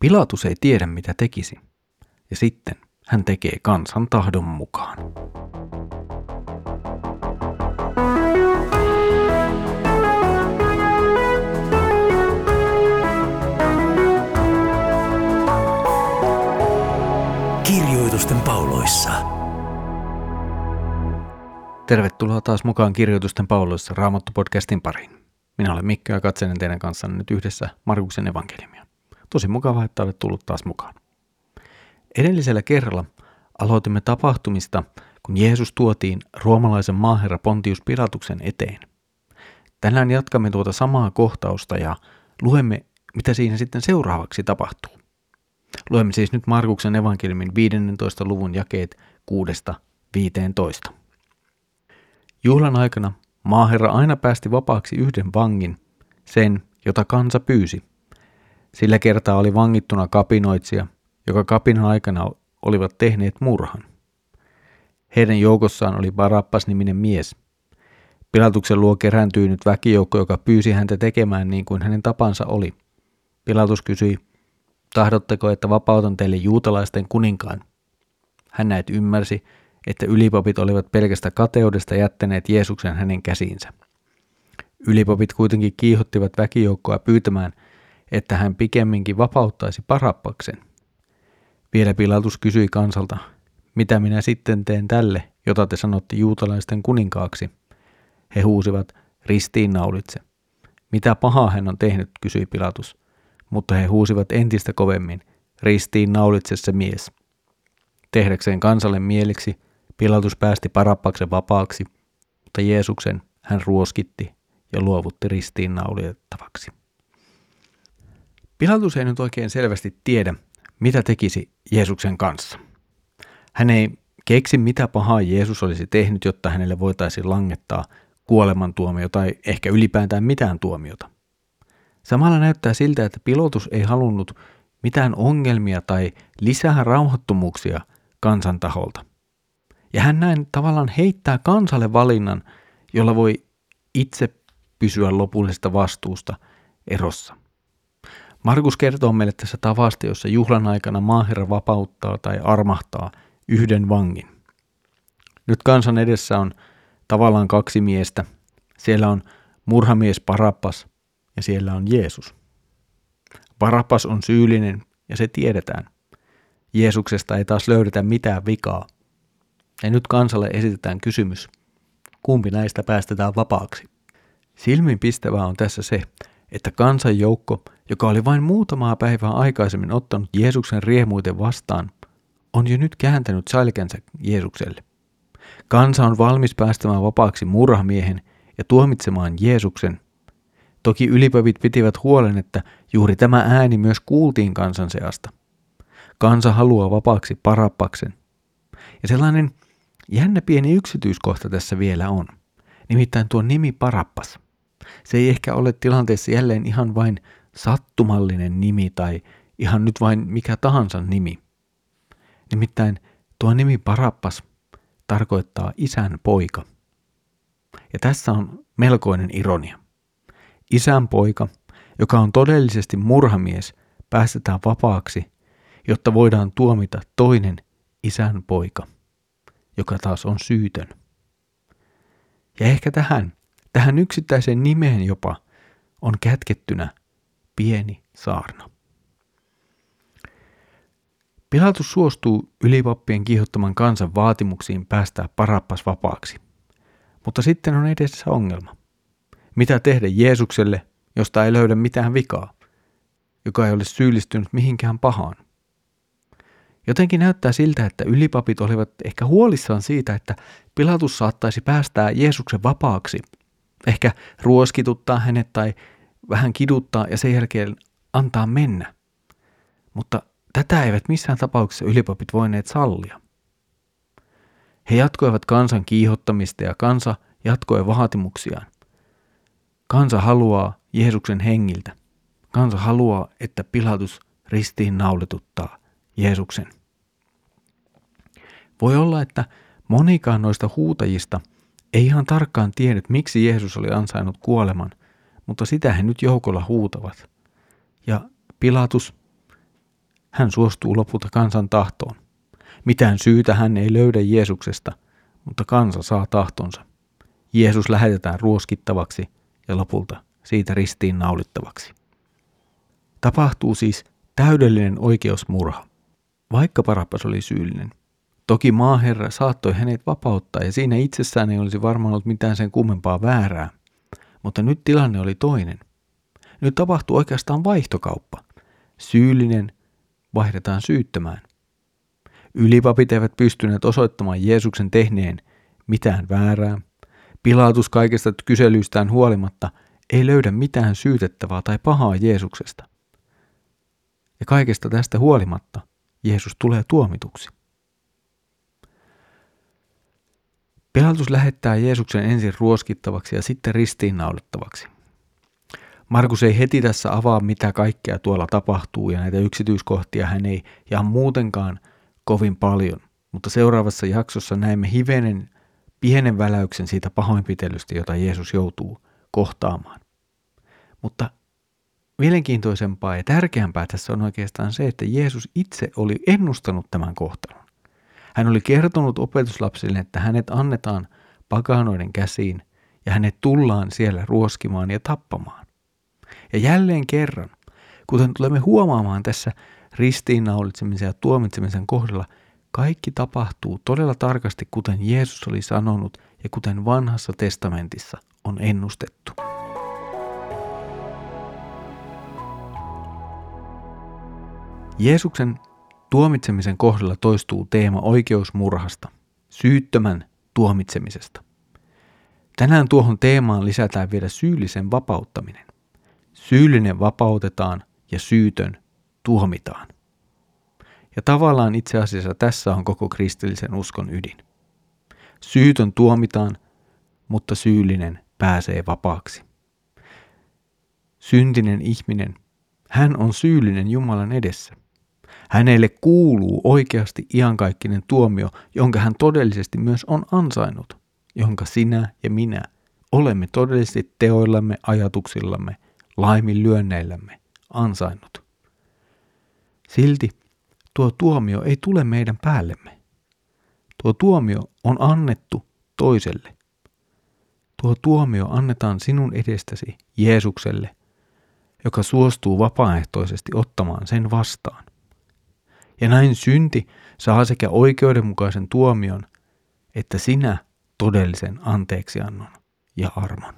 Pilatus ei tiedä mitä tekisi, ja sitten hän tekee kansan tahdon mukaan. Kirjoitusten pauloissa. Tervetuloa taas mukaan Kirjoitusten pauloissa Raamattu-podcastin pariin. Minä olen Mikko ja katselen teidän kanssanne nyt yhdessä Markuksen evankeliumia. Tosi mukavaa, että olet tullut taas mukaan. Edellisellä kerralla aloitimme tapahtumista, kun Jeesus tuotiin roomalaisen maaherra Pontius Pilatuksen eteen. Tänään jatkamme tuota samaa kohtausta ja luemme, mitä siinä sitten seuraavaksi tapahtuu. Luemme siis nyt Markuksen evankeliumin 15. luvun jakeet 6-15. Juhlan aikana maaherra aina päästi vapaaksi yhden vangin, sen, jota kansa pyysi. Sillä kertaa oli vangittuna kapinoitsija, joka kapinan aikana olivat tehneet murhan. Heidän joukossaan oli Barabpas-niminen mies. Pilatuksen luo kerääntyi nyt väkijoukko, joka pyysi häntä tekemään niin kuin hänen tapansa oli. Pilatus kysyi, tahdotteko, että vapautan teille juutalaisten kuninkaan? Hän näet ymmärsi, että ylipapit olivat pelkästä kateudesta jättäneet Jeesuksen hänen käsiinsä. Ylipapit kuitenkin kiihottivat väkijoukkoa pyytämään, että hän pikemminkin vapauttaisi parappaksen. Vielä Pilatus kysyi kansalta, mitä minä sitten teen tälle, jota te sanotte juutalaisten kuninkaaksi? He huusivat, ristiinnaulitse. Mitä pahaa hän on tehnyt, kysyi Pilatus. Mutta he huusivat entistä kovemmin, ristiin naulitse se mies. Tehdäkseen kansalle mieliksi, Pilatus päästi Parappaksen vapaaksi, mutta Jeesuksen hän ruoskitti ja luovutti ristiin naulitettavaksi. Pilatus ei nyt oikein selvästi tiedä, mitä tekisi Jeesuksen kanssa. Hän ei keksi, mitä pahaa Jeesus olisi tehnyt, jotta hänelle voitaisiin langettaa kuolemantuomio tai ehkä ylipäätään mitään tuomiota. Samalla näyttää siltä, että pilotus ei halunnut mitään ongelmia tai lisää rauhattomuuksia kansan taholta. Ja hän näin tavallaan heittää kansalle valinnan, jolla voi itse pysyä lopullisesta vastuusta erossa. Markus kertoo meille tässä tavasta, jossa juhlan aikana maaherra vapauttaa tai armahtaa yhden vangin. Nyt kansan edessä on tavallaan kaksi miestä. Siellä on murhamies Parappas ja siellä on Jeesus. Parappas on syyllinen ja se tiedetään. Jeesuksesta ei taas löydetä mitään vikaa. Ja nyt kansalle esitetään kysymys, kumpi näistä päästetään vapaaksi. Silminpistävää on tässä se, että kansanjoukko, joka oli vain muutamaa päivää aikaisemmin ottanut Jeesuksen riemuiten vastaan, on jo nyt kääntänyt selkänsä Jeesukselle. Kansa on valmis päästämään vapaaksi murhamiehen ja tuomitsemaan Jeesuksen. Toki ylipövit pitivät huolen, että juuri tämä ääni myös kuultiin kansan seasta. Kansa haluaa vapaaksi parappaksen. Ja sellainen jännä pieni yksityiskohta tässä vielä on. Nimittäin tuo nimi Parappas – se ei ehkä ole tilanteessa jälleen ihan vain sattumallinen nimi tai ihan nyt vain mikä tahansa nimi. Nimittäin tuo nimi Parappas tarkoittaa isän poika. Ja tässä on melkoinen ironia. Isän poika, joka on todellisesti murhamies, päästetään vapaaksi, jotta voidaan tuomita toinen isän poika, joka taas on syytön. Ja ehkä tähän Tähän yksittäiseen nimeen jopa on kätkettynä pieni saarna. Pilatus suostuu ylipappien kiihottaman kansan vaatimuksiin päästää parappas vapaaksi. Mutta sitten on edessä ongelma. Mitä tehdä Jeesukselle, josta ei löydä mitään vikaa, joka ei ole syyllistynyt mihinkään pahaan? Jotenkin näyttää siltä, että ylipapit olivat ehkä huolissaan siitä, että Pilatus saattaisi päästää Jeesuksen vapaaksi – Ehkä ruoskituttaa hänet tai vähän kiduttaa ja sen jälkeen antaa mennä. Mutta tätä eivät missään tapauksessa ylipapit voineet sallia. He jatkoivat kansan kiihottamista ja kansa jatkoi vaatimuksiaan. Kansa haluaa Jeesuksen hengiltä. Kansa haluaa, että Pilatus ristiin naulituttaa Jeesuksen. Voi olla, että monikaan noista huutajista – ei ihan tarkkaan tiennyt, miksi Jeesus oli ansainnut kuoleman, mutta sitä he nyt joukolla huutavat. Ja Pilatus, Hän suostuu lopulta kansan tahtoon. Mitään syytä hän ei löydä Jeesuksesta, mutta kansa saa tahtonsa. Jeesus lähetetään ruoskittavaksi ja lopulta siitä ristiin naulittavaksi. Tapahtuu siis täydellinen oikeusmurha. Vaikka Parappas oli syyllinen, toki maaherra saattoi hänet vapauttaa ja siinä itsessään ei olisi varmaan ollut mitään sen kummempaa väärää. Mutta nyt tilanne oli toinen. Nyt tapahtuu oikeastaan vaihtokauppa. Syyllinen vaihdetaan syyttämään. Ylipapit eivät pystyneet osoittamaan Jeesuksen tehneen mitään väärää. Pilatus kaikesta kyselyistään huolimatta ei löydä mitään syytettävää tai pahaa Jeesuksesta. Ja kaikesta tästä huolimatta Jeesus tulee tuomituksi. Pilatus lähettää Jeesuksen ensin ruoskittavaksi ja sitten ristiinnaulittavaksi. Markus ei heti tässä avaa, mitä kaikkea tuolla tapahtuu, ja näitä yksityiskohtia hän ei ja muutenkaan kovin paljon. Mutta seuraavassa jaksossa näemme hivenen pienen väläyksen siitä pahoinpitelystä, jota Jeesus joutuu kohtaamaan. Mutta mielenkiintoisempaa ja tärkeämpää tässä on oikeastaan se, että Jeesus itse oli ennustanut tämän kohtalon. Hän oli kertonut opetuslapsille, että hänet annetaan pakanoiden käsiin ja hänet tullaan siellä ruoskimaan ja tappamaan. Ja jälleen kerran, kuten tulemme huomaamaan tässä ristiinnaulitsemisen ja tuomitsemisen kohdalla, kaikki tapahtuu todella tarkasti, kuten Jeesus oli sanonut ja kuten vanhassa testamentissa on ennustettu. Jeesuksen tuomitsemisen kohdalla toistuu teema oikeusmurhasta, syyttömän tuomitsemisesta. Tänään tuohon teemaan lisätään vielä syyllisen vapauttaminen. Syyllinen vapautetaan ja syytön tuomitaan. Ja tavallaan itse asiassa tässä on koko kristillisen uskon ydin. Syytön tuomitaan, mutta syyllinen pääsee vapaaksi. Syntinen ihminen, hän on syyllinen Jumalan edessä. Hänelle kuuluu oikeasti iankaikkinen tuomio, jonka hän todellisesti myös on ansainnut, jonka sinä ja minä olemme todellisesti teoillamme, ajatuksillamme, laiminlyönneillämme ansainnut. Silti tuo tuomio ei tule meidän päällemme. Tuo tuomio on annettu toiselle. Tuo tuomio annetaan sinun edestäsi Jeesukselle, joka suostuu vapaaehtoisesti ottamaan sen vastaan. Ja näin synti saa sekä oikeudenmukaisen tuomion, että sinä todellisen anteeksiannon ja armon.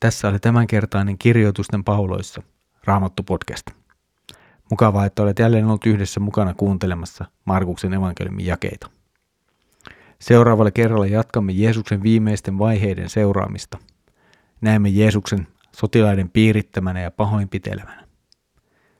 Tässä oli tämänkertainen kirjoitusten pauloissa Raamattu podcast. Mukavaa, että olet jälleen ollut yhdessä mukana kuuntelemassa Markuksen evankeliumin jakeita. Seuraavalla kerralla jatkamme Jeesuksen viimeisten vaiheiden seuraamista. Näemme Jeesuksen sotilaiden piirittämänä ja pahoinpitelevänä.